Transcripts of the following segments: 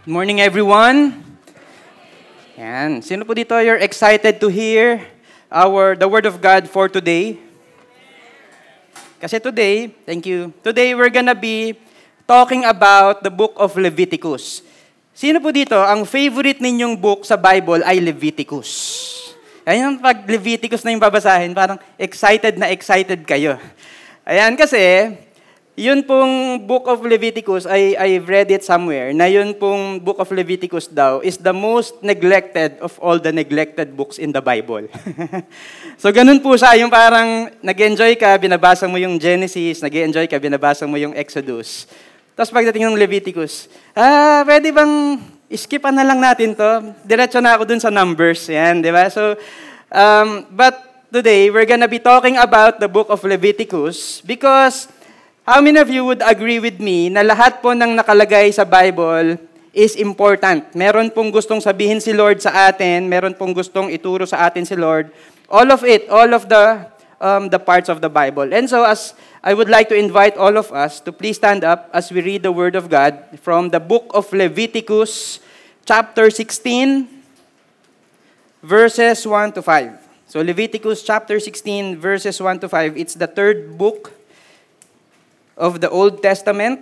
Good morning, everyone. Yan. Sino po dito you're excited to hear our the word of God for today? Kasi today, thank you. Today we're gonna be talking about the book of Leviticus. Sino po dito, ang favorite ninyong book sa Bible ay Leviticus? Ayan, pag Leviticus na yung babasahin, parang excited na excited kayo. Ayan, kasi yun pong Book of Leviticus, I, I've read it somewhere, na yun pong Book of Leviticus daw is the most neglected of all the neglected books in the Bible. so ganun po siya, yung parang nag-enjoy ka, binabasa mo yung Genesis, nag enjoy ka, binabasa mo yung Exodus. Tapos pagdating ng Leviticus, ah, pwede bang iskipan na lang natin to? Diretso na ako dun sa numbers, yan, di ba? So, um, but today, we're gonna be talking about the book of Leviticus because How many of you would agree with me na lahat po ng nakalagay sa Bible is important? Meron pong gustong sabihin si Lord sa atin, meron pong gustong ituro sa atin si Lord. All of it, all of the um, the parts of the Bible. And so as I would like to invite all of us to please stand up as we read the Word of God from the book of Leviticus, chapter 16, verses 1 to 5. So Leviticus chapter 16, verses 1 to 5, it's the third book of the Old Testament.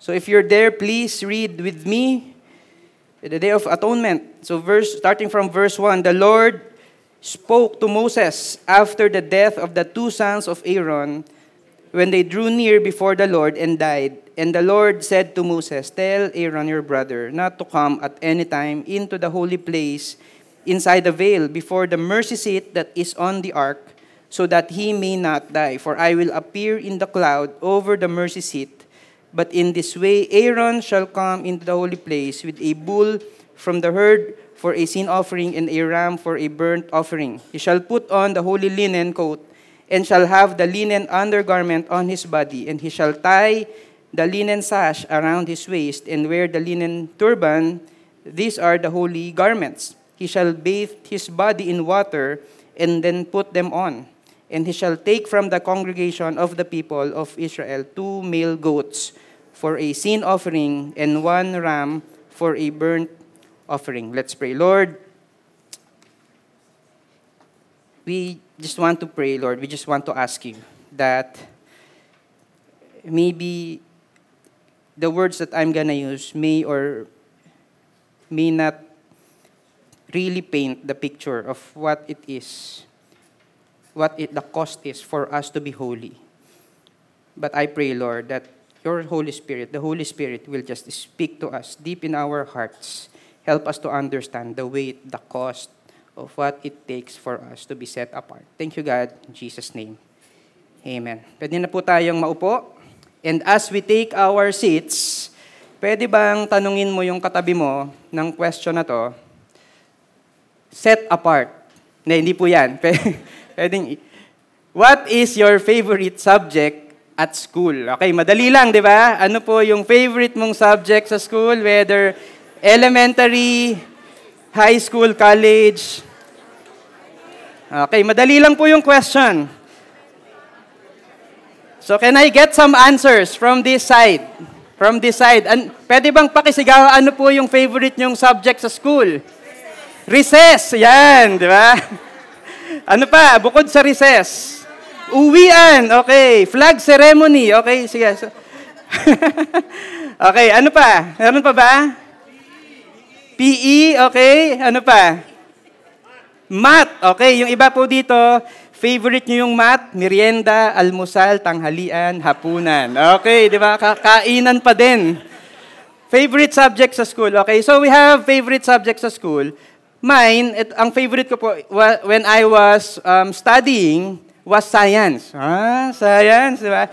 So if you're there, please read with me the Day of Atonement. So verse starting from verse 1, the Lord spoke to Moses after the death of the two sons of Aaron when they drew near before the Lord and died. And the Lord said to Moses, Tell Aaron your brother not to come at any time into the holy place inside the veil before the mercy seat that is on the ark, so that he may not die. For I will appear in the cloud over the mercy seat. But in this way Aaron shall come into the holy place with a bull from the herd for a sin offering and a ram for a burnt offering. He shall put on the holy linen coat and shall have the linen undergarment on his body, and he shall tie the linen sash around his waist and wear the linen turban. These are the holy garments. He shall bathe his body in water and then put them on. And he shall take from the congregation of the people of Israel two male goats for a sin offering and one ram for a burnt offering. Let's pray. Lord, we just want to pray, Lord. We just want to ask you that maybe the words that I'm going to use may or may not really paint the picture of what it is, what it, the cost is for us to be holy. But I pray, Lord, that your Holy Spirit, the Holy Spirit, will just speak to us deep in our hearts. Help us to understand the weight, the cost of what it takes for us to be set apart. Thank you, God. In Jesus' name. Amen. Pwede na po tayong maupo. And as we take our seats, pwede bang tanungin mo yung katabi mo ng question na to? Set apart. Na, hindi po yan. Pwedeng, what is your favorite subject at school? Okay, madali lang, di ba? Ano po yung favorite mong subject sa school? Whether elementary, high school, college. Okay, madali lang po yung question. So can I get some answers from this side? From this side. An pwede bang pakisigaw ano po yung favorite nyong subject sa school? Recess, yan, di ba? Ano pa, bukod sa recess? Uwian, okay. Flag ceremony, okay. Sige. okay, ano pa? Meron pa ba? PE, okay. Ano pa? Math, okay. Yung iba po dito, favorite nyo yung math, merienda, almusal, tanghalian, hapunan. Okay, di ba? Kainan pa din. Favorite subject sa school. Okay, so we have favorite subject sa school. Mine, it, ang favorite ko po when I was um, studying was science. Ah, science, di ba?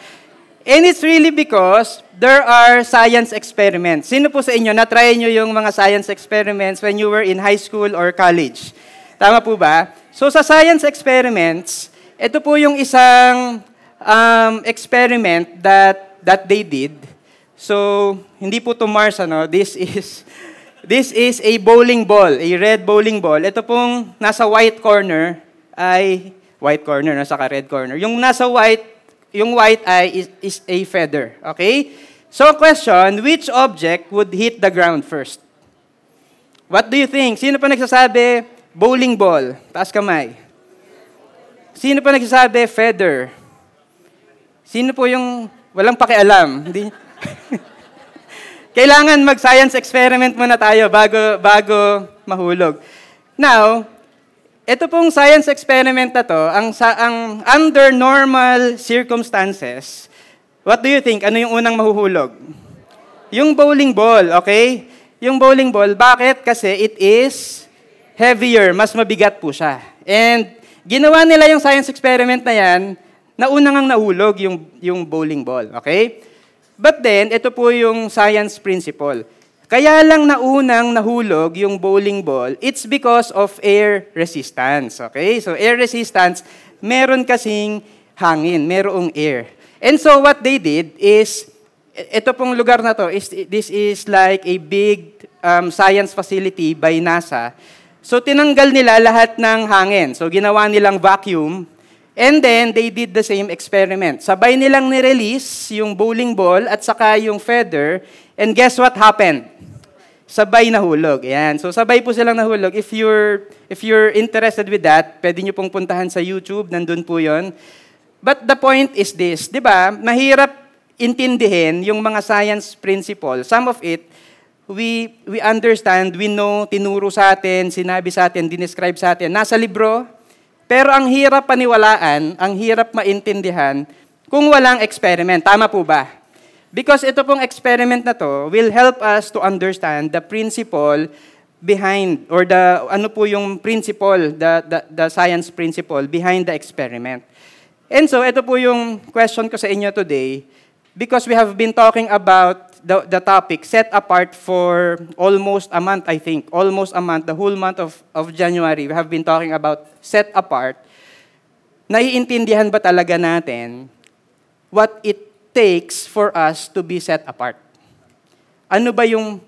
And it's really because there are science experiments. Sino po sa inyo, na-try nyo yung mga science experiments when you were in high school or college? Tama po ba? So sa science experiments, ito po yung isang um, experiment that, that they did. So, hindi po to Mars, ano? This is This is a bowling ball, a red bowling ball. Ito pong nasa white corner ay white corner, nasa ka red corner. Yung nasa white, yung white eye is, is a feather. Okay? So question, which object would hit the ground first? What do you think? Sino pa nagsasabi? Bowling ball. Taas kamay. Sino pa nagsasabi? Feather. Sino po yung walang pakialam? Hindi. Kailangan mag-science experiment muna tayo bago, bago mahulog. Now, ito pong science experiment na to, ang, sa, ang under normal circumstances, what do you think? Ano yung unang mahuhulog? Yung bowling ball, okay? Yung bowling ball, bakit? Kasi it is heavier, mas mabigat po siya. And ginawa nila yung science experiment na yan, na unang ang nahulog yung, yung bowling ball, okay? But then, ito po yung science principle. Kaya lang naunang nahulog yung bowling ball, it's because of air resistance. Okay? So air resistance, meron kasing hangin, merong air. And so what they did is, ito pong lugar na to, is, this is like a big um, science facility by NASA. So tinanggal nila lahat ng hangin. So ginawa nilang vacuum And then, they did the same experiment. Sabay nilang nirelease yung bowling ball at saka yung feather. And guess what happened? Sabay nahulog. Ayan. So, sabay po silang nahulog. If you're, if you're interested with that, pwede nyo pong puntahan sa YouTube. Nandun po yon. But the point is this. Di ba? Mahirap intindihin yung mga science principle. Some of it, we, we understand, we know, tinuro sa atin, sinabi sa atin, dinescribe sa atin. Nasa libro, pero ang hirap paniwalaan, ang hirap maintindihan kung walang experiment. Tama po ba? Because ito pong experiment na to will help us to understand the principle behind, or the, ano po yung principle, the, the, the science principle behind the experiment. And so, ito po yung question ko sa inyo today, because we have been talking about the, the topic set apart for almost a month, I think. Almost a month, the whole month of, of January, we have been talking about set apart. Naiintindihan ba talaga natin what it takes for us to be set apart? Ano ba yung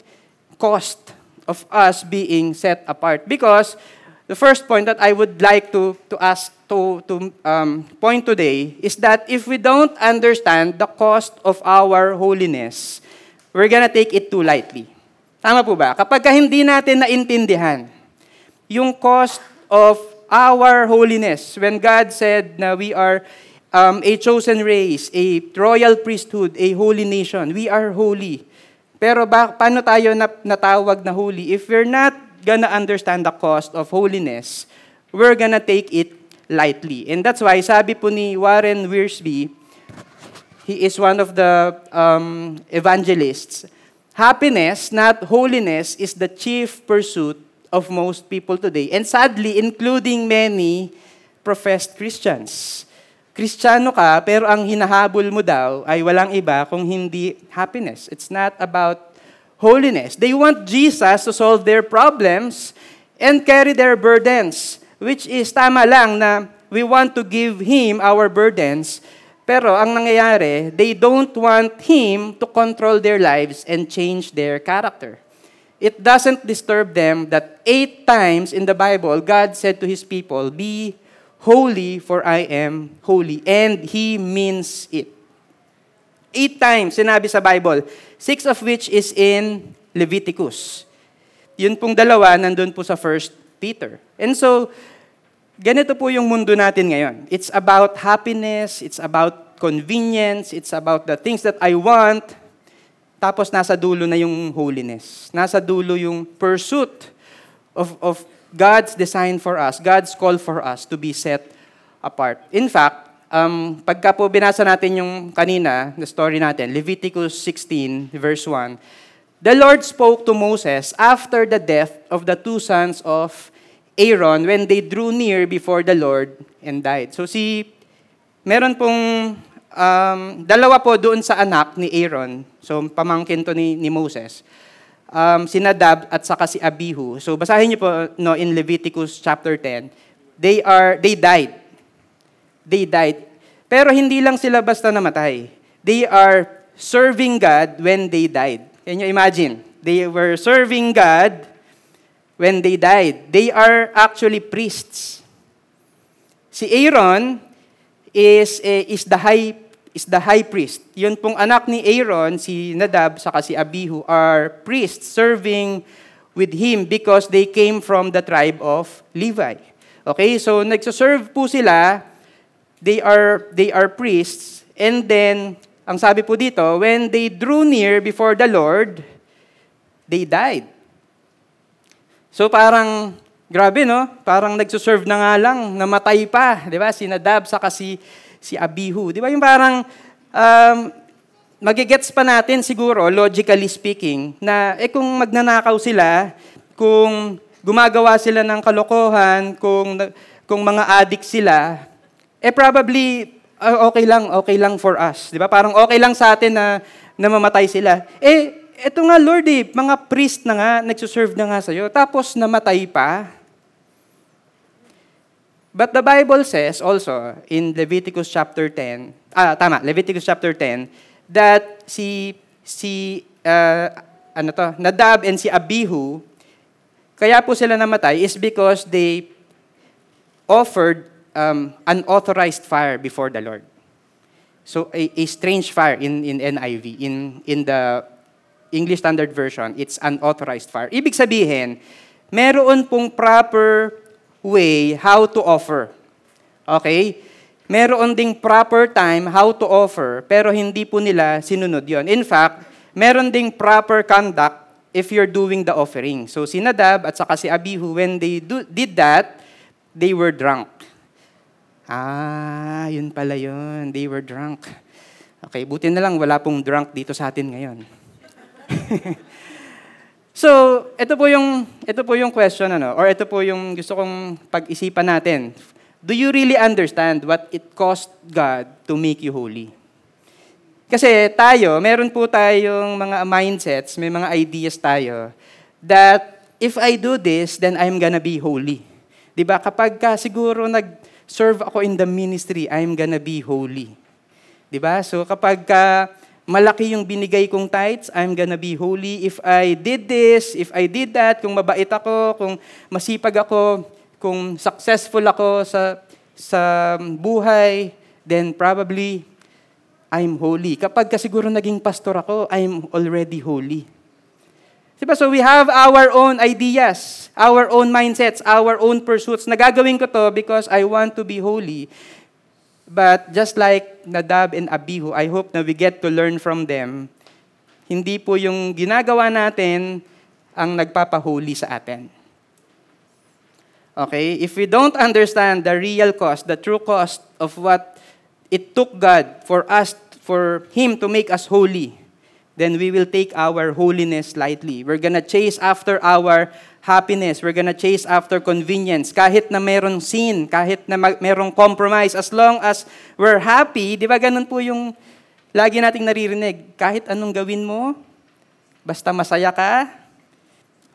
cost of us being set apart? Because the first point that I would like to, to ask, to, to um, point today is that if we don't understand the cost of our holiness, we're gonna take it too lightly. Tama po ba? Kapag hindi natin naintindihan yung cost of our holiness, when God said na we are um, a chosen race, a royal priesthood, a holy nation, we are holy. Pero ba, paano tayo natawag na holy? If we're not gonna understand the cost of holiness, we're gonna take it lightly. And that's why, sabi po ni Warren Wiersbe, He is one of the um, evangelists. Happiness, not holiness, is the chief pursuit of most people today. And sadly, including many professed Christians. Kristiyano ka, pero ang hinahabol mo daw ay walang iba kung hindi happiness. It's not about holiness. They want Jesus to solve their problems and carry their burdens, which is tama lang na we want to give Him our burdens, pero ang nangyayari, they don't want Him to control their lives and change their character. It doesn't disturb them that eight times in the Bible, God said to His people, Be holy, for I am holy. And He means it. Eight times sinabi sa Bible, six of which is in Leviticus. Yun pong dalawa, nandun po sa First Peter. And so, Ganito po yung mundo natin ngayon. It's about happiness, it's about convenience, it's about the things that I want. Tapos nasa dulo na yung holiness. Nasa dulo yung pursuit of, of God's design for us, God's call for us to be set apart. In fact, um, pagka po binasa natin yung kanina, the story natin, Leviticus 16, verse 1, The Lord spoke to Moses after the death of the two sons of Aaron when they drew near before the Lord and died. So si, meron pong um, dalawa po doon sa anak ni Aaron. So pamangkin to ni, ni Moses. Um, si Nadab at saka si Abihu. So basahin niyo po no, in Leviticus chapter 10. They are, they died. They died. Pero hindi lang sila basta namatay. They are serving God when they died. Can you imagine? They were serving God when they died. They are actually priests. Si Aaron is, eh, is the high is the high priest. Yun pong anak ni Aaron, si Nadab, saka si Abihu, are priests serving with him because they came from the tribe of Levi. Okay, so nagsaserve po sila, they are, they are priests, and then, ang sabi po dito, when they drew near before the Lord, they died. So parang, grabe no? Parang nagsuserve na nga lang, namatay pa. Di ba? Si Nadab, saka si, si Abihu. Di ba yung parang, um, magigets pa natin siguro, logically speaking, na eh kung magnanakaw sila, kung gumagawa sila ng kalokohan, kung, kung mga addict sila, eh probably uh, okay lang, okay lang for us. Di ba? Parang okay lang sa atin na, na mamatay sila. Eh, eto nga Lord eh, mga priest na nga, nagsuserve na nga sa'yo, tapos namatay pa. But the Bible says also in Leviticus chapter 10, ah tama, Leviticus chapter 10, that si si uh, ano to, Nadab and si Abihu, kaya po sila namatay is because they offered um, unauthorized fire before the Lord. So a, a strange fire in in NIV, in in the English Standard Version, it's unauthorized fire. Ibig sabihin, meron pong proper way how to offer. Okay? Meron ding proper time how to offer, pero hindi po nila sinunod yon. In fact, meron ding proper conduct if you're doing the offering. So si Nadab at saka si Abihu, when they do, did that, they were drunk. Ah, yun pala yun. They were drunk. Okay, buti na lang wala pong drunk dito sa atin ngayon. So, ito po yung ito po yung question ano or ito po yung gusto kong pag-isipan natin. Do you really understand what it cost God to make you holy? Kasi tayo, meron po tayong mga mindsets, may mga ideas tayo that if I do this, then I'm gonna be holy. 'Di ba? Kapag ka siguro nag-serve ako in the ministry, I'm gonna be holy. 'Di ba? So kapag ka malaki yung binigay kong tithes, I'm gonna be holy. If I did this, if I did that, kung mabait ako, kung masipag ako, kung successful ako sa, sa buhay, then probably I'm holy. Kapag ka siguro naging pastor ako, I'm already holy. Diba? So we have our own ideas, our own mindsets, our own pursuits. Nagagawin ko to because I want to be holy. But just like Nadab and Abihu, I hope na we get to learn from them. Hindi po yung ginagawa natin ang nagpapahuli sa atin. Okay? If we don't understand the real cost, the true cost of what it took God for us, for Him to make us holy, then we will take our holiness lightly. We're gonna chase after our happiness. We're gonna chase after convenience. Kahit na meron sin, kahit na merong compromise, as long as we're happy, di ba ganun po yung lagi nating naririnig. Kahit anong gawin mo, basta masaya ka,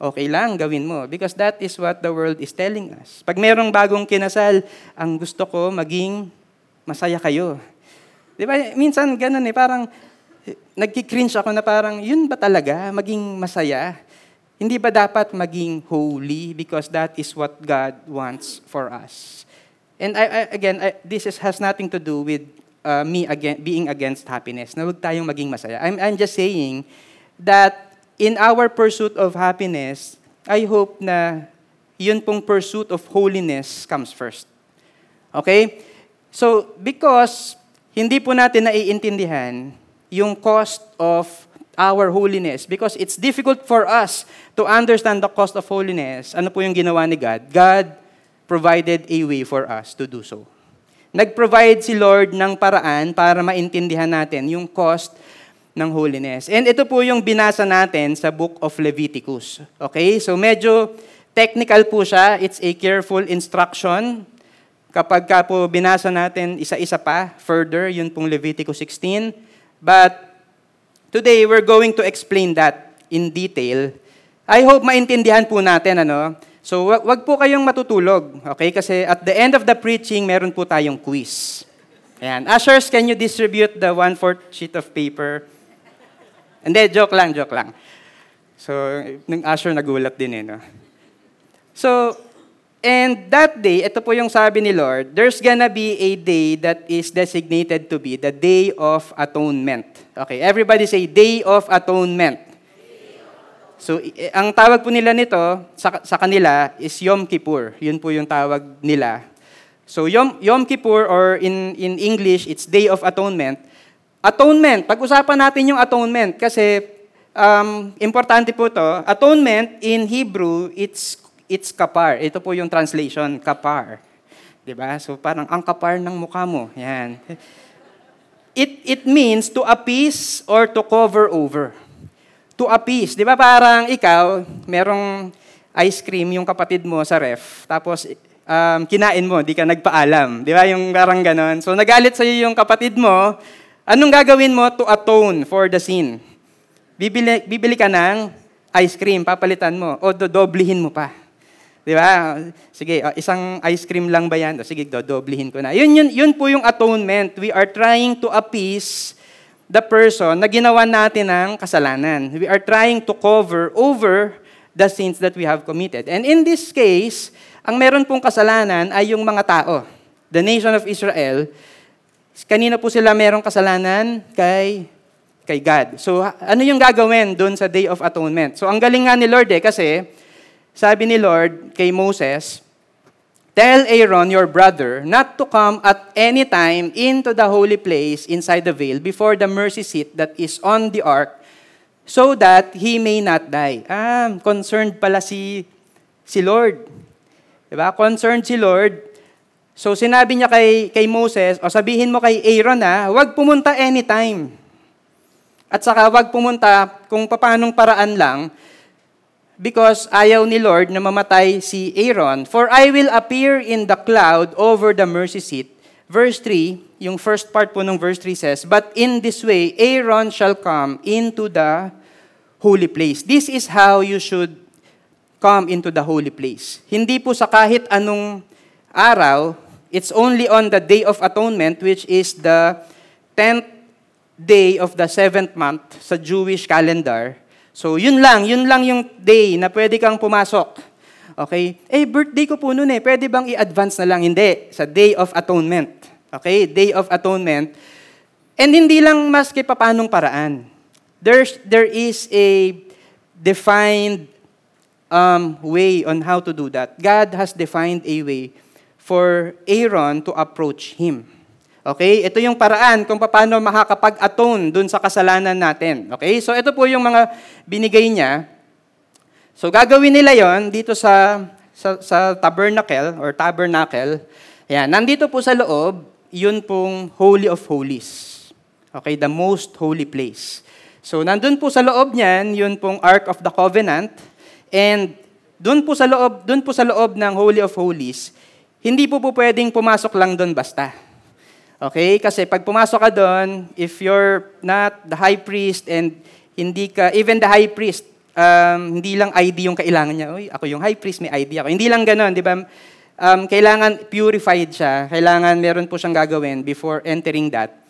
okay lang, gawin mo. Because that is what the world is telling us. Pag merong bagong kinasal, ang gusto ko, maging masaya kayo. Di ba? Minsan ganun eh, parang nagki-cringe ako na parang, yun ba talaga, maging masaya? Hindi ba dapat maging holy because that is what God wants for us? And I, I, again, I, this is, has nothing to do with uh, me again, being against happiness. Na huwag tayong maging masaya. I'm, I'm just saying that in our pursuit of happiness, I hope na yun pong pursuit of holiness comes first. Okay? So, because hindi po natin naiintindihan yung cost of our holiness because it's difficult for us to understand the cost of holiness. Ano po yung ginawa ni God? God provided a way for us to do so. Nag-provide si Lord ng paraan para maintindihan natin yung cost ng holiness. And ito po yung binasa natin sa book of Leviticus. Okay? So medyo technical po siya. It's a careful instruction. Kapag ka po binasa natin isa-isa pa, further, yun pong Leviticus 16. But Today, we're going to explain that in detail. I hope maintindihan po natin, ano? So, wag, po kayong matutulog, okay? Kasi at the end of the preaching, meron po tayong quiz. Ayan. Ushers, can you distribute the one-fourth sheet of paper? Hindi, joke lang, joke lang. So, nung usher nagulat din eh, no? So, And that day, ito po yung sabi ni Lord, there's gonna be a day that is designated to be the Day of Atonement. Okay, everybody say, Day of Atonement. So, ang tawag po nila nito sa, sa kanila is Yom Kippur. Yun po yung tawag nila. So, Yom, Yom Kippur or in, in English, it's Day of Atonement. Atonement, pag-usapan natin yung atonement kasi um, importante po to. Atonement in Hebrew, it's it's kapar. Ito po yung translation, kapar. ba? So parang ang kapar ng mukha mo. Yan. It it means to appease or to cover over. To appease, 'di ba? Parang ikaw, merong ice cream yung kapatid mo sa ref. Tapos um, kinain mo, di ka nagpaalam. Di ba? Yung parang ganon. So nagalit sa'yo yung kapatid mo, anong gagawin mo to atone for the sin? Bibili, bibili ka ng ice cream, papalitan mo, o dodoblihin mo pa. Di ba? Sige, uh, isang ice cream lang ba yan? O, sige, dodoblihin ko na. Yun, yun, yun po yung atonement. We are trying to appease the person na ginawa natin ng kasalanan. We are trying to cover over the sins that we have committed. And in this case, ang meron pong kasalanan ay yung mga tao. The nation of Israel, kanina po sila merong kasalanan kay kay God. So, ano yung gagawin doon sa Day of Atonement? So, ang galing nga ni Lord eh, kasi sabi ni Lord kay Moses, Tell Aaron, your brother, not to come at any time into the holy place inside the veil before the mercy seat that is on the ark, so that he may not die. Ah, concerned pala si, si Lord. Diba? Concerned si Lord. So sinabi niya kay, kay Moses, o sabihin mo kay Aaron na, huwag pumunta anytime. At saka huwag pumunta kung paanong paraan lang, because ayaw ni Lord na mamatay si Aaron. For I will appear in the cloud over the mercy seat. Verse 3, yung first part po ng verse 3 says, But in this way, Aaron shall come into the holy place. This is how you should come into the holy place. Hindi po sa kahit anong araw, it's only on the Day of Atonement, which is the 10th day of the seventh month sa Jewish calendar, So, yun lang, yun lang yung day na pwede kang pumasok. Okay? Eh, birthday ko po noon eh. Pwede bang i-advance na lang? Hindi. Sa Day of Atonement. Okay? Day of Atonement. And hindi lang maski papanong paraan. There's, there is a defined um, way on how to do that. God has defined a way for Aaron to approach Him. Okay? Ito yung paraan kung paano makakapag-atone dun sa kasalanan natin. Okay? So ito po yung mga binigay niya. So gagawin nila yon dito sa, sa, sa tabernacle or tabernacle. Ayan, nandito po sa loob, yun pong Holy of Holies. Okay, the most holy place. So nandun po sa loob niyan, yun pong Ark of the Covenant. And doon po sa loob, doon po sa loob ng Holy of Holies, hindi po po pwedeng pumasok lang doon basta. Okay? Kasi pag pumasok ka doon, if you're not the high priest and hindi ka, even the high priest, um, hindi lang ID yung kailangan niya. Uy, ako yung high priest, may ID ako. Hindi lang ganon, di ba? Um, kailangan purified siya. Kailangan meron po siyang gagawin before entering that.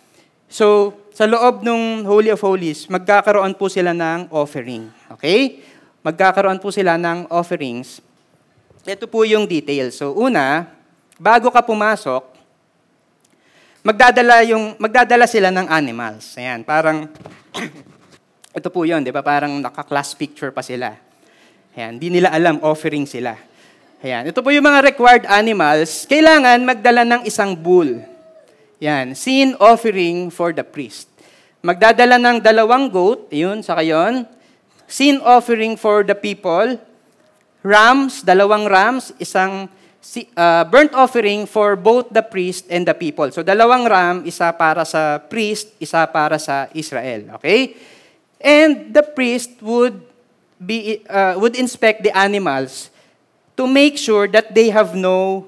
So, sa loob ng Holy of Holies, magkakaroon po sila ng offering. Okay? Magkakaroon po sila ng offerings. Ito po yung details. So, una, bago ka pumasok, magdadala yung magdadala sila ng animals. Ayan, parang ito po 'yon, 'di ba? Parang naka-class picture pa sila. Ayan, hindi nila alam offering sila. Ayan, ito po yung mga required animals. Kailangan magdala ng isang bull. Yan, sin offering for the priest. Magdadala ng dalawang goat, yun, sa kayon. Sin offering for the people. Rams, dalawang rams, isang uh, burnt offering for both the priest and the people. So dalawang ram, isa para sa priest, isa para sa Israel. Okay? And the priest would be uh, would inspect the animals to make sure that they have no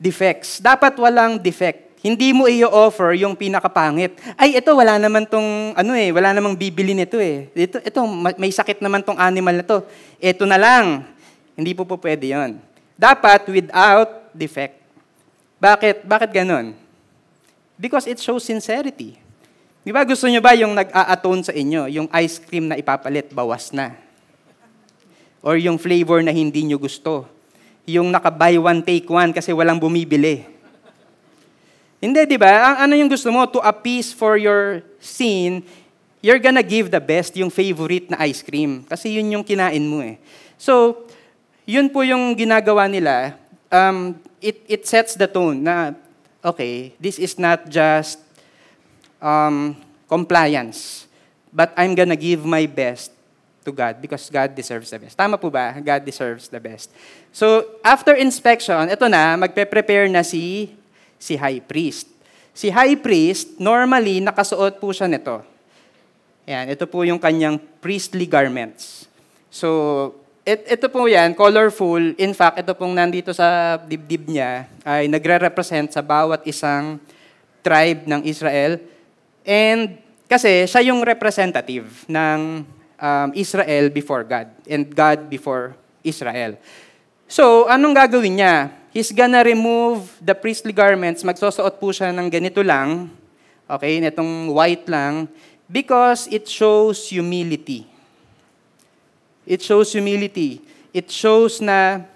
defects. Dapat walang defect. Hindi mo i-offer yung pinakapangit. Ay, ito, wala naman tong, ano eh, wala namang bibili nito eh. Ito, ito, may sakit naman tong animal na to. Ito na lang. Hindi po po pwede yon. Dapat without defect. Bakit? Bakit ganun? Because it shows sincerity. Di ba gusto nyo ba yung nag-a-atone sa inyo, yung ice cream na ipapalit, bawas na? Or yung flavor na hindi nyo gusto? yung naka-buy one, take one kasi walang bumibili. Hindi, di ba? Ano yung gusto mo? To appease for your sin, you're gonna give the best, yung favorite na ice cream. Kasi yun yung kinain mo eh. So, yun po yung ginagawa nila. Um, it, it sets the tone na, okay, this is not just um, compliance, but I'm gonna give my best to God because God deserves the best. Tama po ba? God deserves the best. So, after inspection, ito na, magpe-prepare na si, si high priest. Si high priest, normally, nakasuot po siya nito. Yan, ito po yung kanyang priestly garments. So, it, ito po yan, colorful. In fact, ito pong nandito sa dibdib niya ay nagre-represent sa bawat isang tribe ng Israel. And kasi siya yung representative ng um, Israel before God and God before Israel. So, anong gagawin niya? He's gonna remove the priestly garments. Magsusuot po siya ng ganito lang. Okay, netong white lang. Because it shows humility. It shows humility. It shows na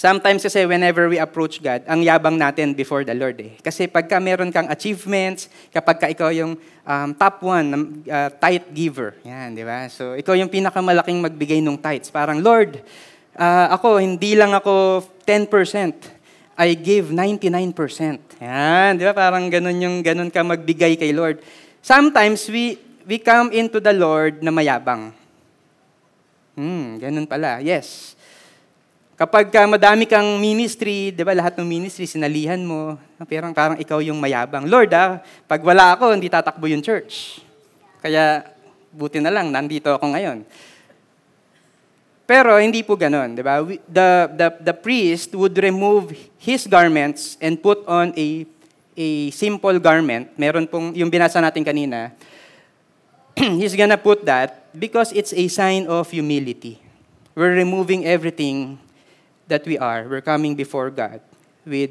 Sometimes kasi whenever we approach God, ang yabang natin before the Lord eh. Kasi pagka meron kang achievements, kapag ka ikaw yung um, top one, uh, tithe giver, yan, di ba? So ikaw yung pinakamalaking magbigay ng tithes. Parang, Lord, uh, ako, hindi lang ako 10%, I give 99%. Yan, di ba? Parang ganun yung ganun ka magbigay kay Lord. Sometimes we we come into the Lord na mayabang. Hmm, ganun pala. Yes. Kapag ka madami kang ministry, di ba lahat ng ministry, sinalihan mo, parang, parang ikaw yung mayabang. Lord, ah, pag wala ako, hindi tatakbo yung church. Kaya, buti na lang, nandito ako ngayon. Pero hindi po ganon, di ba? The, the, the priest would remove his garments and put on a, a simple garment. Meron pong, yung binasa natin kanina, he's gonna put that because it's a sign of humility. We're removing everything that we are, we're coming before God with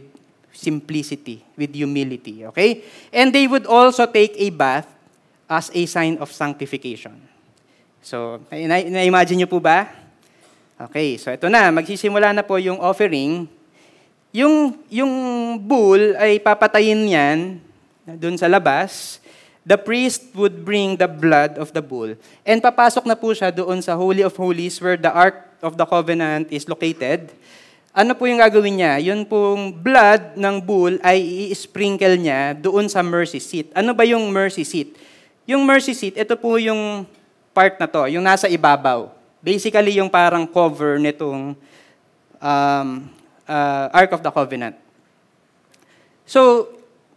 simplicity, with humility, okay? And they would also take a bath as a sign of sanctification. So, na-imagine nyo po ba? Okay, so ito na, magsisimula na po yung offering. Yung, yung bull ay papatayin yan doon sa labas. The priest would bring the blood of the bull. And papasok na po siya doon sa Holy of Holies where the Ark of the Covenant is located. Ano po yung gagawin niya? Yun pong blood ng bull ay i-sprinkle niya doon sa mercy seat. Ano ba yung mercy seat? Yung mercy seat, ito po yung part na to, yung nasa ibabaw. Basically, yung parang cover nitong um, uh, Ark of the Covenant. So,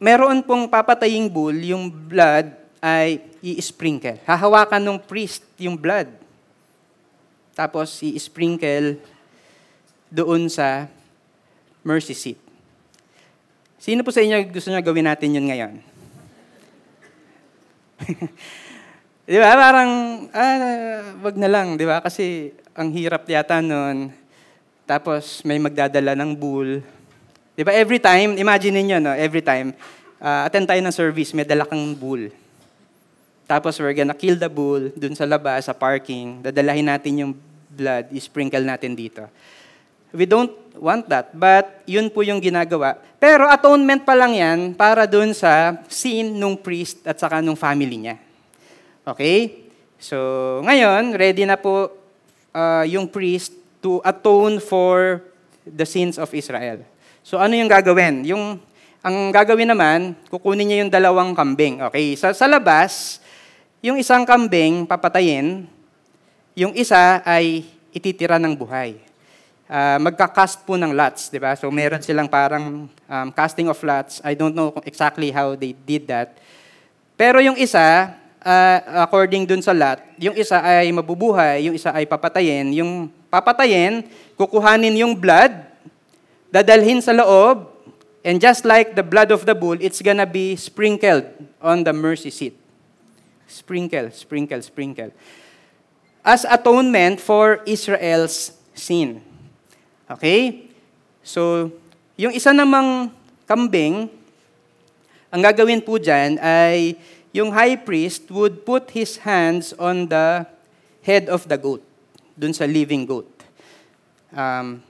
meron pong papataying bull, yung blood ay i-sprinkle. Hahawakan ng priest yung blood. Tapos, i-sprinkle doon sa mercy seat. Sino po sa inyo gusto niya gawin natin yun ngayon? di ba? Parang, ah, wag na lang, di ba? Kasi ang hirap yata nun. Tapos may magdadala ng bull. Di ba? Every time, imagine niyo no? Every time, uh, attend tayo ng service, may dala kang bull. Tapos we're gonna kill the bull dun sa labas, sa parking. Dadalahin natin yung blood, i-sprinkle natin dito. We don't want that. But yun po yung ginagawa. Pero atonement pa lang yan para dun sa sin nung priest at saka nung family niya. Okay? So, ngayon, ready na po uh, yung priest to atone for the sins of Israel. So, ano yung gagawin? Yung, ang gagawin naman, kukunin niya yung dalawang kambing. Okay? Sa, sa labas, yung isang kambing papatayin, yung isa ay ititira ng buhay uh, magka-cast po ng lots, di ba? So meron silang parang um, casting of lots. I don't know exactly how they did that. Pero yung isa, uh, according dun sa lot, yung isa ay mabubuhay, yung isa ay papatayin. Yung papatayin, kukuhanin yung blood, dadalhin sa loob, and just like the blood of the bull, it's gonna be sprinkled on the mercy seat. Sprinkle, sprinkle, sprinkle. As atonement for Israel's sin. Okay? So, yung isa namang kambing, ang gagawin po dyan ay yung high priest would put his hands on the head of the goat, dun sa living goat. Um,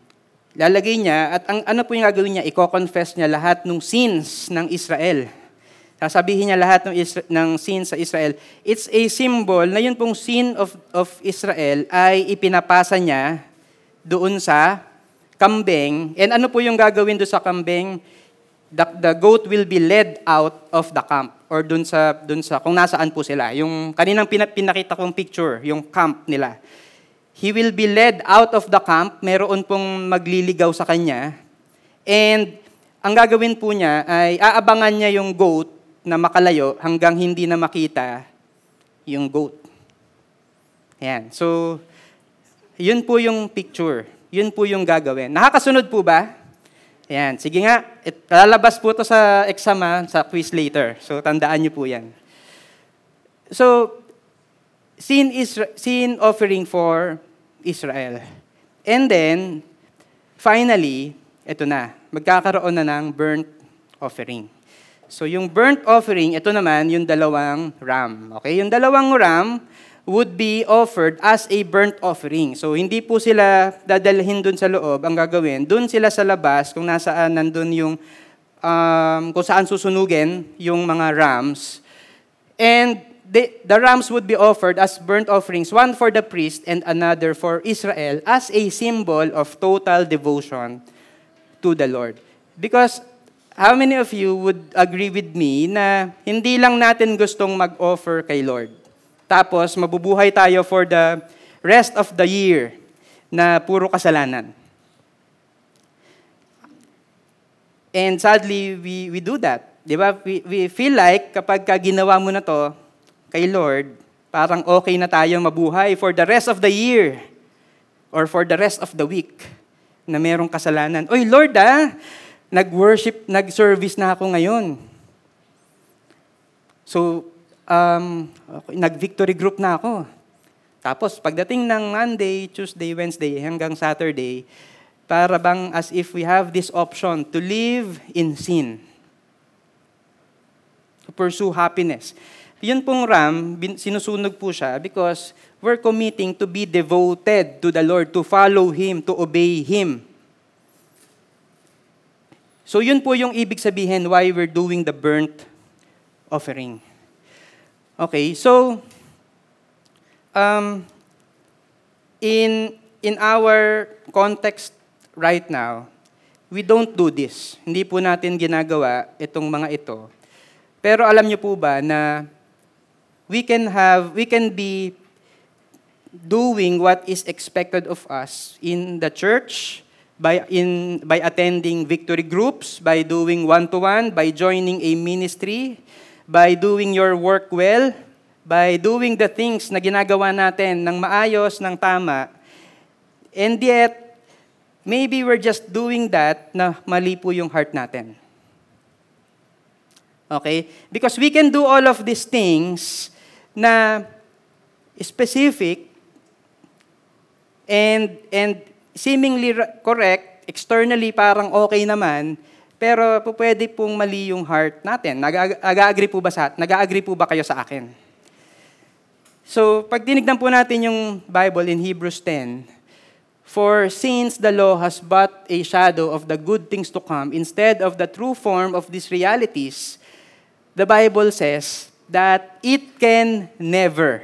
lalagay niya, at ang ano po yung gagawin niya, i-confess niya lahat ng sins ng Israel. Sasabihin niya lahat ng, Isra- ng sins sa Israel. It's a symbol na yun pong sin of, of Israel ay ipinapasa niya doon sa kambing. And ano po yung gagawin doon sa kambing? The, the goat will be led out of the camp or doon sa, doon sa kung nasaan po sila. Yung kaninang pinakita kong picture, yung camp nila. He will be led out of the camp. Meron pong magliligaw sa kanya. And ang gagawin po niya ay aabangan niya yung goat na makalayo hanggang hindi na makita yung goat. Ayan. So, yun po yung picture. Yun po yung gagawin. Nakakasunod po ba? Ayan. Sige nga. It, lalabas po to sa exam ha, sa quiz later. So, tandaan niyo po yan. So, sin, Isra- sin offering for Israel. And then, finally, ito na. Magkakaroon na ng burnt offering. So yung burnt offering, ito naman yung dalawang ram. Okay? Yung dalawang ram would be offered as a burnt offering. So hindi po sila dadalhin dun sa loob ang gagawin. Dun sila sa labas kung nasaan nandun yung um, kung saan susunugin yung mga rams. And the, the rams would be offered as burnt offerings, one for the priest and another for Israel as a symbol of total devotion to the Lord. Because How many of you would agree with me na hindi lang natin gustong mag-offer kay Lord? Tapos mabubuhay tayo for the rest of the year na puro kasalanan. And sadly, we, we do that. Di? We, we feel like kapag ka ginawa mo na to kay Lord, parang okay na tayo mabuhay for the rest of the year or for the rest of the week na merong kasalanan. Oy, Lord ah, nag-worship, nag-service na ako ngayon. So, um, nag-victory group na ako. Tapos, pagdating ng Monday, Tuesday, Wednesday, hanggang Saturday, para bang as if we have this option to live in sin. To pursue happiness. Yun pong ram, sinusunog po siya because we're committing to be devoted to the Lord, to follow Him, to obey Him. So yun po yung ibig sabihin why we're doing the burnt offering. Okay, so um, in in our context right now, we don't do this. Hindi po natin ginagawa itong mga ito. Pero alam niyo po ba na we can have we can be doing what is expected of us in the church, by, in, by attending victory groups, by doing one-to-one, by joining a ministry, by doing your work well, by doing the things na ginagawa natin ng maayos, ng tama. And yet, maybe we're just doing that na mali po yung heart natin. Okay? Because we can do all of these things na specific and and seemingly correct, externally parang okay naman, pero pwede pong mali yung heart natin. Nag-agree po ba sa nag-agree po ba kayo sa akin? So, pag tinignan po natin yung Bible in Hebrews 10, For since the law has but a shadow of the good things to come instead of the true form of these realities, the Bible says that it can never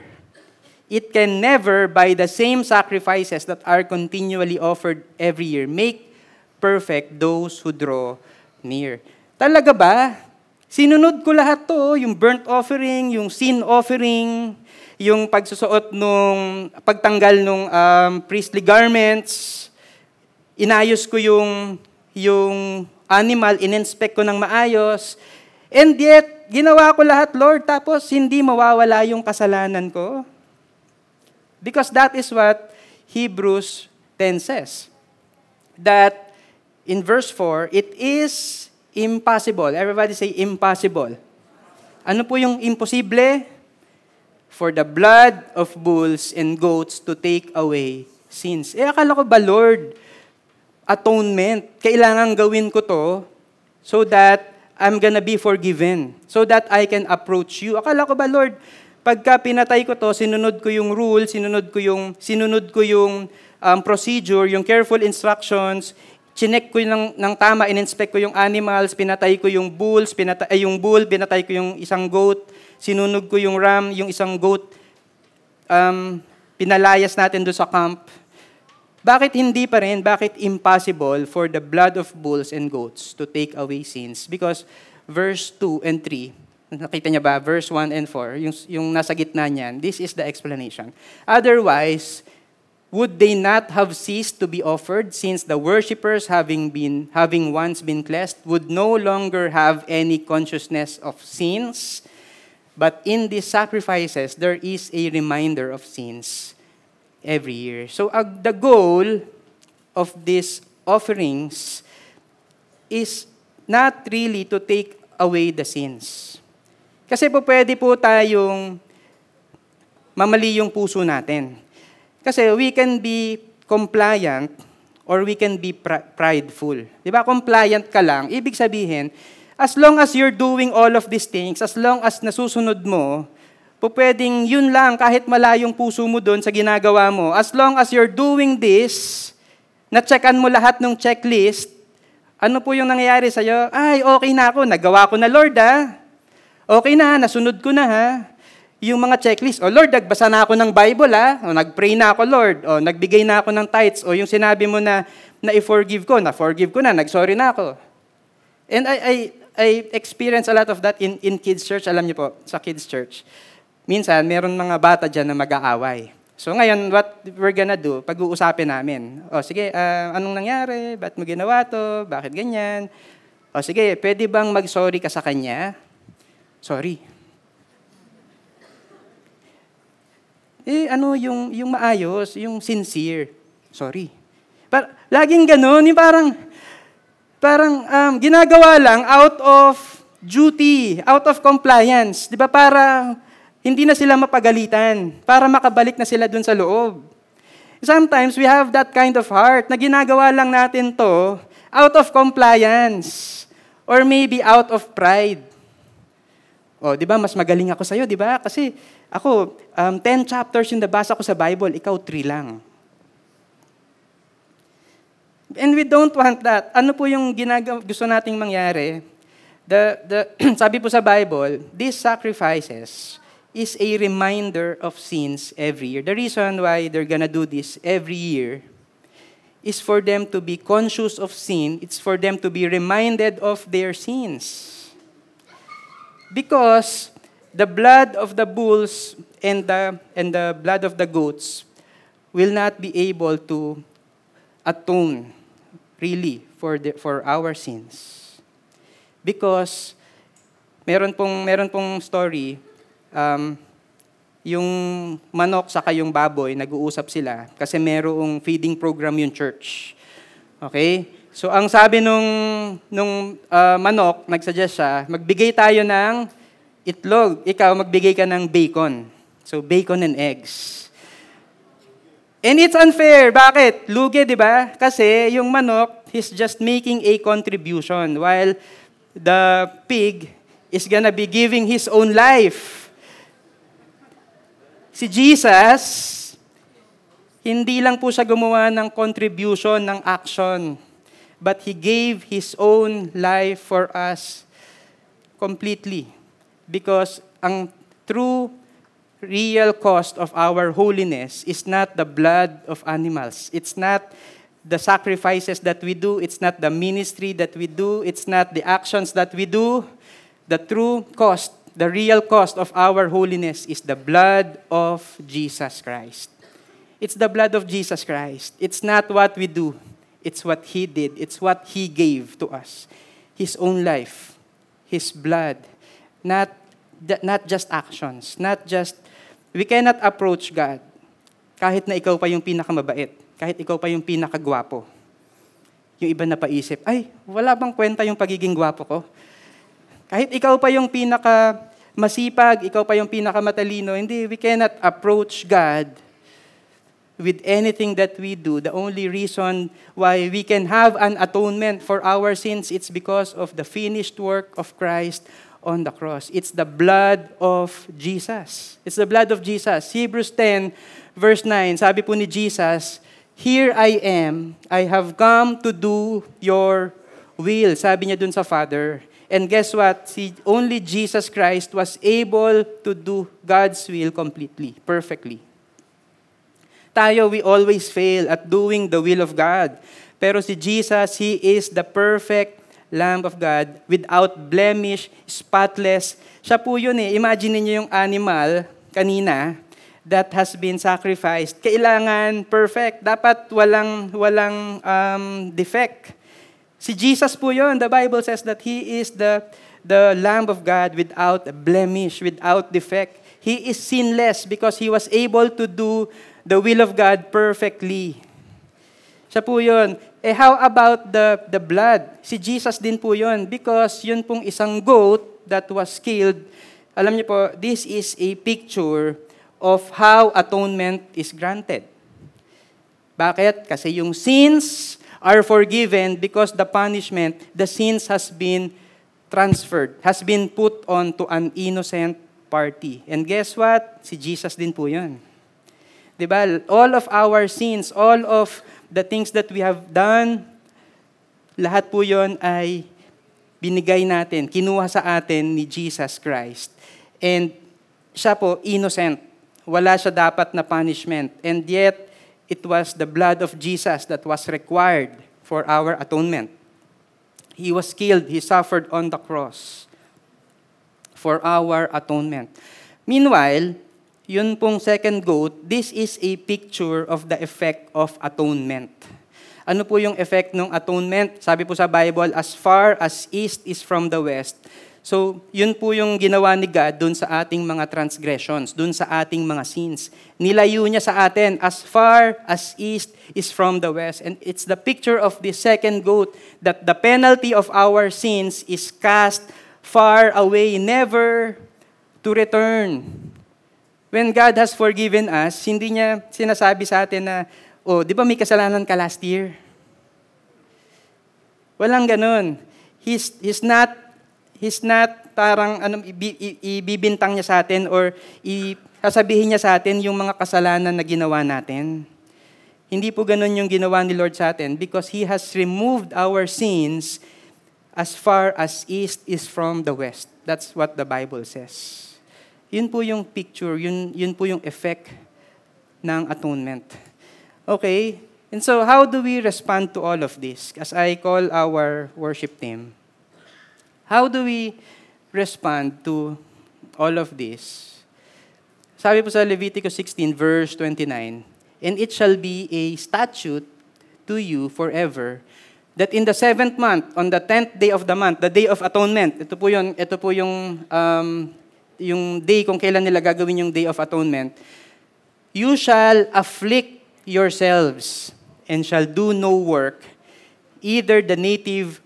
it can never, by the same sacrifices that are continually offered every year, make perfect those who draw near. Talaga ba? Sinunod ko lahat to, yung burnt offering, yung sin offering, yung pagsusuot nung pagtanggal nung um, priestly garments, inayos ko yung yung animal, ininspect ko ng maayos, and yet, ginawa ko lahat, Lord, tapos hindi mawawala yung kasalanan ko. Because that is what Hebrews 10 says. That in verse 4, it is impossible. Everybody say impossible. Ano po yung imposible? For the blood of bulls and goats to take away sins. Eh, akala ko ba, Lord, atonement, kailangan gawin ko to so that I'm gonna be forgiven, so that I can approach you. Akala ko ba, Lord, pagka pinatay ko to, sinunod ko yung rule, sinunod ko yung, sinunod ko yung um, procedure, yung careful instructions, chinek ko ng, ng tama, in-inspect ko yung animals, pinatay ko yung bulls, pinatay, ay, yung bull, pinatay ko yung isang goat, sinunog ko yung ram, yung isang goat, um, pinalayas natin doon sa camp. Bakit hindi pa rin? Bakit impossible for the blood of bulls and goats to take away sins? Because verse 2 and 3, nakita niya ba? Verse 1 and 4, yung, yung nasa gitna niyan, this is the explanation. Otherwise, would they not have ceased to be offered since the worshippers having been having once been cleansed would no longer have any consciousness of sins but in these sacrifices there is a reminder of sins every year so uh, the goal of these offerings is not really to take away the sins kasi po pwede po tayong mamali yung puso natin kasi we can be compliant or we can be pr- prideful. Di ba? Compliant ka lang. Ibig sabihin, as long as you're doing all of these things, as long as nasusunod mo, po pwedeng yun lang, kahit malayong puso mo doon sa ginagawa mo, as long as you're doing this, na-checkan mo lahat ng checklist, ano po yung nangyayari sa'yo? Ay, okay na ako, nagawa ko na Lord ha. Okay na, nasunod ko na ha yung mga checklist. O Lord, nagbasa na ako ng Bible ha. O nagpray na ako Lord. O nagbigay na ako ng tithes. O yung sinabi mo na na i-forgive ko, na forgive ko na, nagsorry na ako. And I, I, I experience a lot of that in, in kids church. Alam niyo po, sa kids church. Minsan, meron mga bata dyan na mag-aaway. So ngayon, what we're gonna do, pag-uusapin namin. O sige, uh, anong nangyari? Ba't mo ginawa to? Bakit ganyan? O sige, pwede bang mag-sorry ka sa kanya? Sorry. Eh, ano yung, yung maayos, yung sincere. Sorry. Par, laging ganun, yung parang, parang um, ginagawa lang out of duty, out of compliance. Di ba? Para hindi na sila mapagalitan. Para makabalik na sila dun sa loob. Sometimes we have that kind of heart na ginagawa lang natin to out of compliance or maybe out of pride. O, di ba, mas magaling ako sa'yo, di ba? Kasi ako, um, 10 chapters yung nabasa ko sa Bible, ikaw 3 lang. And we don't want that. Ano po yung ginagawa, gusto nating mangyari? The, the, sabi po sa Bible, these sacrifices is a reminder of sins every year. The reason why they're gonna do this every year is for them to be conscious of sin. It's for them to be reminded of their sins. Because the blood of the bulls and the, and the blood of the goats will not be able to atone really for, the, for our sins. Because meron pong, meron pong story, um, yung manok sa yung baboy, nag-uusap sila kasi merong feeding program yung church. Okay? So ang sabi nung, nung uh, manok, nagsuggest siya, magbigay tayo ng itlog, ikaw magbigay ka ng bacon. So, bacon and eggs. And it's unfair. Bakit? Lugi, di ba? Kasi yung manok, he's just making a contribution while the pig is gonna be giving his own life. Si Jesus, hindi lang po siya gumawa ng contribution, ng action, but He gave His own life for us completely because ang true real cost of our holiness is not the blood of animals. It's not the sacrifices that we do. It's not the ministry that we do. It's not the actions that we do. The true cost, the real cost of our holiness is the blood of Jesus Christ. It's the blood of Jesus Christ. It's not what we do. It's what He did. It's what He gave to us. His own life, His blood, not, not just actions, not just, we cannot approach God kahit na ikaw pa yung pinakamabait, kahit ikaw pa yung pinakagwapo. Yung iba na paisip, ay, wala bang kwenta yung pagiging gwapo ko? Kahit ikaw pa yung pinaka masipag, ikaw pa yung pinakamatalino, hindi, we cannot approach God with anything that we do. The only reason why we can have an atonement for our sins, it's because of the finished work of Christ on the cross. It's the blood of Jesus. It's the blood of Jesus. Hebrews 10, verse 9, sabi po ni Jesus, Here I am, I have come to do your will. Sabi niya dun sa Father. And guess what? Si, only Jesus Christ was able to do God's will completely, perfectly. Tayo, we always fail at doing the will of God. Pero si Jesus, He is the perfect Lamb of God without blemish, spotless. Siya po yun eh. Imagine niyo yung animal kanina, that has been sacrificed, kailangan perfect. Dapat walang, walang um, defect. Si Jesus po yun. The Bible says that He is the, the Lamb of God without blemish, without defect. He is sinless because He was able to do the will of God perfectly. Siya po yun. Eh how about the, the blood? Si Jesus din po yun because yun pong isang goat that was killed. Alam niyo po, this is a picture of how atonement is granted. Bakit? Kasi yung sins are forgiven because the punishment, the sins has been transferred, has been put on to an innocent party. And guess what? Si Jesus din po yun. Diba? All of our sins, all of the things that we have done, lahat po yon ay binigay natin, kinuha sa atin ni Jesus Christ. And siya po, innocent wala siya dapat na punishment. And yet, it was the blood of Jesus that was required for our atonement. He was killed, he suffered on the cross for our atonement. Meanwhile, yun pong second goat, this is a picture of the effect of atonement. Ano po yung effect ng atonement? Sabi po sa Bible, as far as east is from the west, So, yun po yung ginawa ni God dun sa ating mga transgressions, dun sa ating mga sins. Nilayo niya sa atin as far as east is from the west. And it's the picture of the second goat that the penalty of our sins is cast far away, never to return. When God has forgiven us, hindi niya sinasabi sa atin na, oh, di ba may kasalanan ka last year? Walang ganun. He's, he's not He's not parang ano, ibibintang niya sa atin or sasabihin niya sa atin yung mga kasalanan na ginawa natin. Hindi po ganun yung ginawa ni Lord sa atin because He has removed our sins as far as east is from the west. That's what the Bible says. Yun po yung picture, yun, yun po yung effect ng atonement. Okay, and so how do we respond to all of this? As I call our worship team, How do we respond to all of this? Sabi po sa Leviticus 16, verse 29, And it shall be a statute to you forever, that in the seventh month, on the tenth day of the month, the day of atonement, ito po yung, ito po yung, um, yung day kung kailan nila gagawin yung day of atonement, you shall afflict yourselves and shall do no work, either the native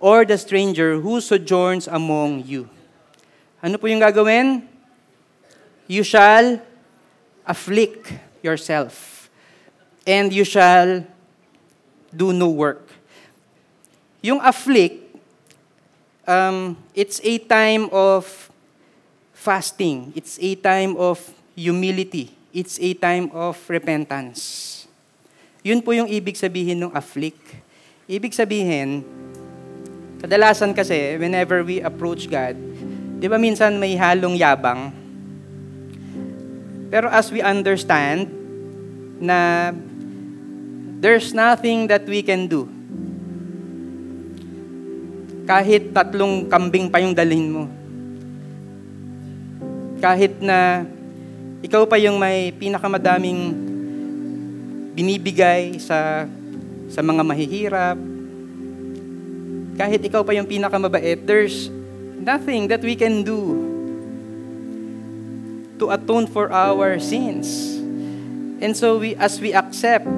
or the stranger who sojourns among you. Ano po yung gagawin? You shall afflict yourself, and you shall do no work. Yung afflict, um, it's a time of fasting. It's a time of humility. It's a time of repentance. Yun po yung ibig sabihin ng afflict. Ibig sabihin, Kadalasan kasi, whenever we approach God, di ba minsan may halong yabang? Pero as we understand na there's nothing that we can do. Kahit tatlong kambing pa yung dalhin mo. Kahit na ikaw pa yung may pinakamadaming binibigay sa sa mga mahihirap, kahit ikaw pa yung pinakamabait, there's nothing that we can do to atone for our sins. And so we as we accept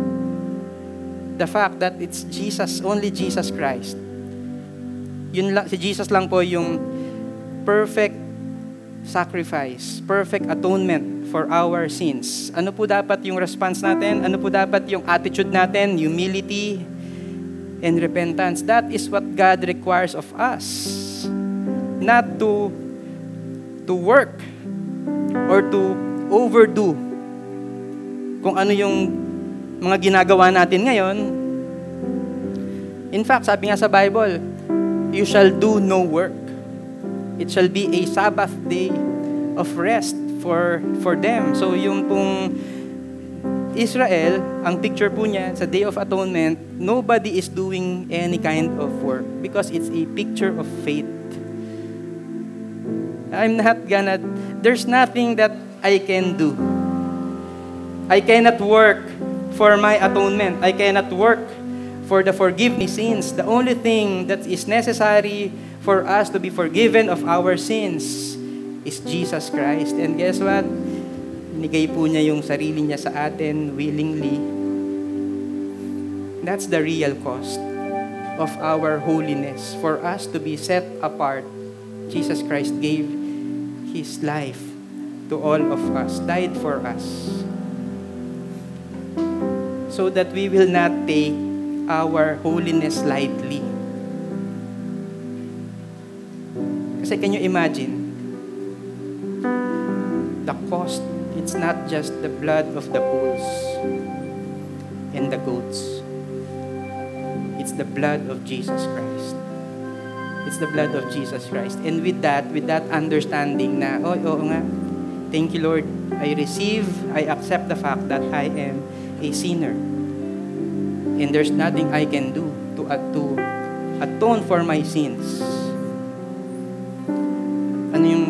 the fact that it's Jesus, only Jesus Christ. Yun lang, si Jesus lang po yung perfect sacrifice, perfect atonement for our sins. Ano po dapat yung response natin? Ano po dapat yung attitude natin? Humility, and repentance. That is what God requires of us. Not to to work or to overdo kung ano yung mga ginagawa natin ngayon. In fact, sabi nga sa Bible, you shall do no work. It shall be a Sabbath day of rest for for them. So yung pong Israel, ang picture po niya sa Day of Atonement, nobody is doing any kind of work because it's a picture of faith. I'm not gonna, there's nothing that I can do. I cannot work for my atonement. I cannot work for the forgiveness sins. The only thing that is necessary for us to be forgiven of our sins is Jesus Christ. And guess what? Binigay po niya yung sarili niya sa atin willingly. That's the real cost of our holiness. For us to be set apart, Jesus Christ gave His life to all of us, died for us. So that we will not take our holiness lightly. Kasi can you imagine? The cost it's not just the blood of the bulls and the goats. It's the blood of Jesus Christ. It's the blood of Jesus Christ. And with that, with that understanding na, oh, oo nga, thank you Lord, I receive, I accept the fact that I am a sinner. And there's nothing I can do to, to atone for my sins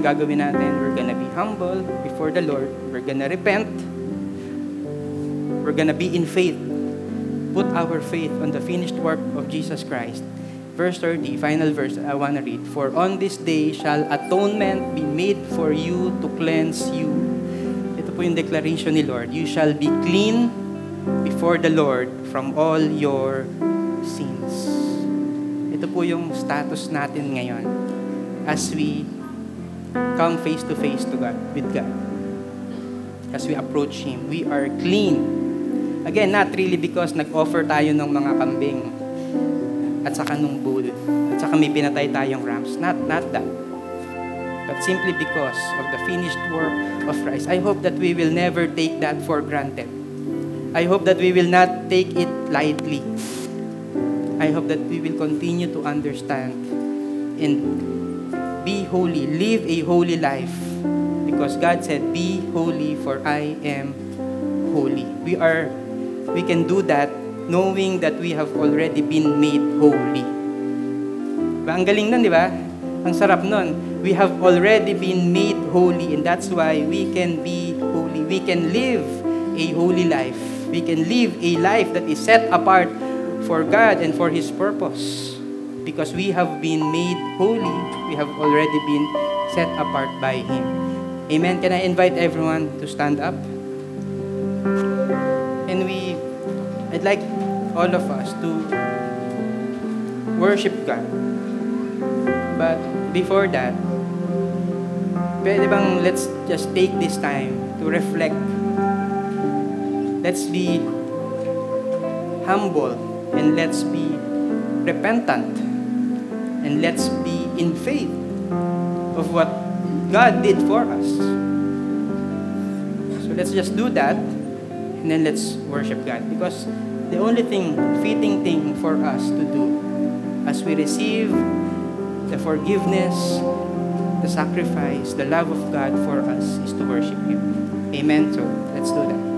yung gagawin natin? We're gonna be humble before the Lord. We're gonna repent. We're gonna be in faith. Put our faith on the finished work of Jesus Christ. Verse 30, final verse I want to read. For on this day shall atonement be made for you to cleanse you. Ito po yung declaration ni Lord. You shall be clean before the Lord from all your sins. Ito po yung status natin ngayon as we come face to face to God, with God. As we approach Him, we are clean. Again, not really because nag-offer tayo ng mga kambing at saka nung bull at saka may pinatay tayong rams. Not, not that. But simply because of the finished work of Christ. I hope that we will never take that for granted. I hope that we will not take it lightly. I hope that we will continue to understand and holy, live a holy life. Because God said, be holy for I am holy. We are, we can do that knowing that we have already been made holy. Diba? Ang galing nun, di ba? Ang sarap nun. We have already been made holy and that's why we can be holy. We can live a holy life. We can live a life that is set apart for God and for His purpose. Because we have been made holy, we have already been set apart by Him. Amen. Can I invite everyone to stand up? And we, I'd like all of us to worship God. But before that, pwede bang let's just take this time to reflect. Let's be humble and let's be repentant and let's be in faith of what God did for us. So let's just do that and then let's worship God because the only thing, fitting thing for us to do as we receive the forgiveness, the sacrifice, the love of God for us is to worship Him. Amen. So let's do that.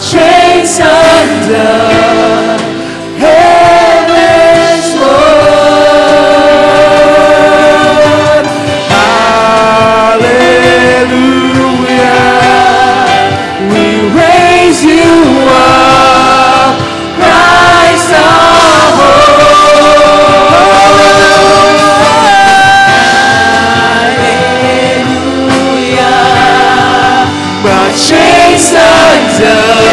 Chains undone. Heaven's Lord. Hallelujah. We raise you up, Christ our Hallelujah. My chains undone.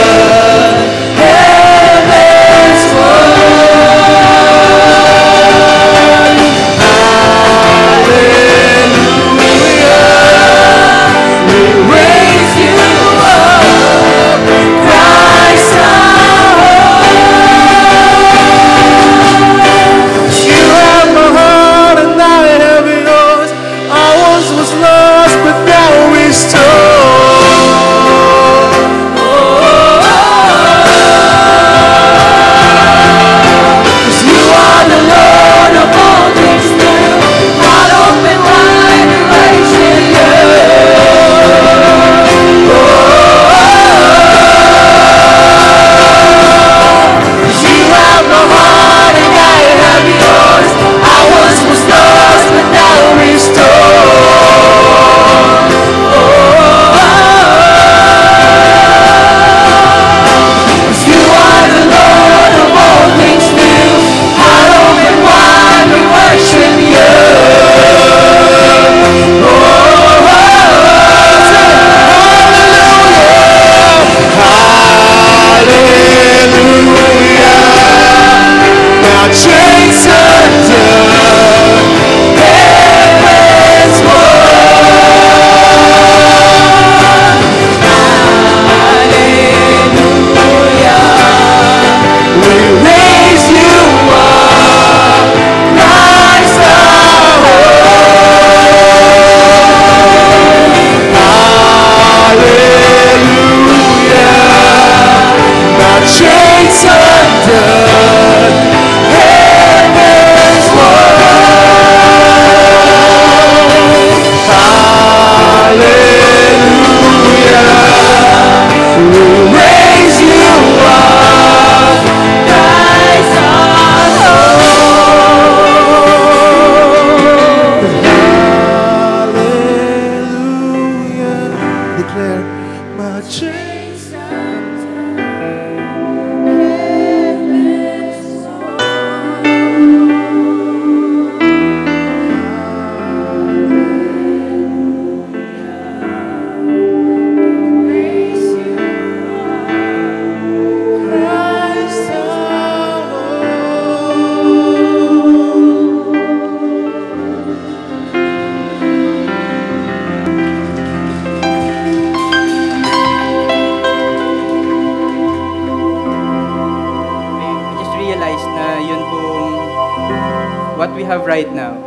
We have right now.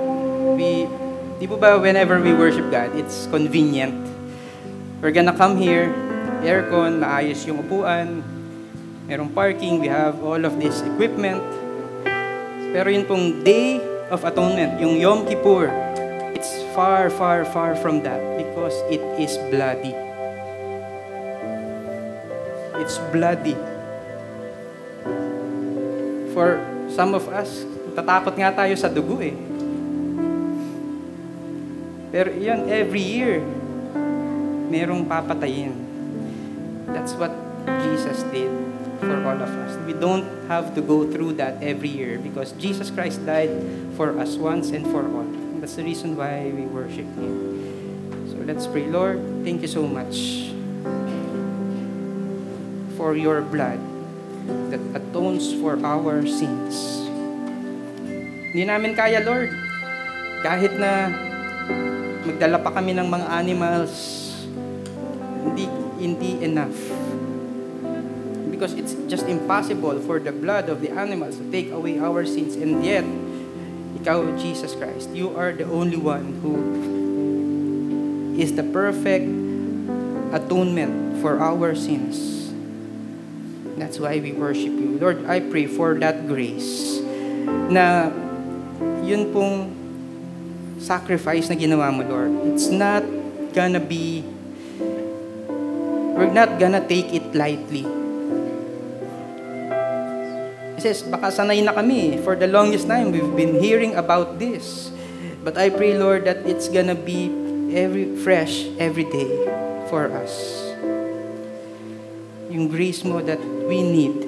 We, di po ba whenever we worship God, it's convenient. We're gonna come here, aircon, maayos yung upuan, merong parking, we have all of this equipment. Pero yun pong Day of Atonement, yung Yom Kippur, it's far, far, far from that because it is bloody. It's bloody. For some of us, tatakot nga tayo sa dugo eh. Pero yun, every year, merong papatayin. That's what Jesus did for all of us. We don't have to go through that every year because Jesus Christ died for us once and for all. That's the reason why we worship Him. So let's pray. Lord, thank you so much for your blood that atones for our sins. Hindi namin kaya, Lord. Kahit na magdala pa kami ng mga animals, hindi, hindi enough. Because it's just impossible for the blood of the animals to take away our sins. And yet, Ikaw, Jesus Christ, you are the only one who is the perfect atonement for our sins. That's why we worship you. Lord, I pray for that grace na yun pong sacrifice na ginawa mo, Lord. It's not gonna be we're not gonna take it lightly. He says, baka sanay na kami. For the longest time, we've been hearing about this. But I pray, Lord, that it's gonna be every fresh every day for us. Yung grace mo that we need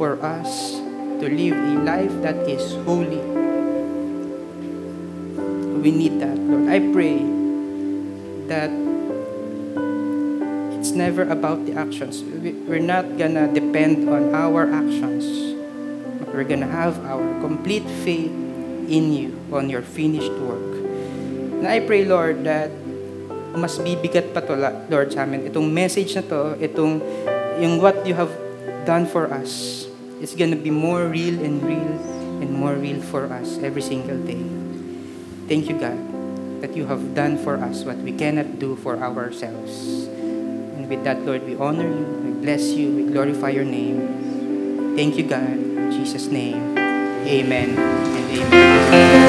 for us to live a life that is holy. We need that, Lord. I pray that it's never about the actions. We- We're not gonna depend on our actions. But we're gonna have our complete faith in you, on your finished work. Na I pray, Lord, that mas bibigat pa to, Lord, sa amin. Itong message na to, itong, yung what you have done for us, it's gonna be more real and real and more real for us every single day. Thank you, God, that you have done for us what we cannot do for ourselves. And with that, Lord, we honor you, we bless you, we glorify your name. Thank you, God. In Jesus' name, amen and amen.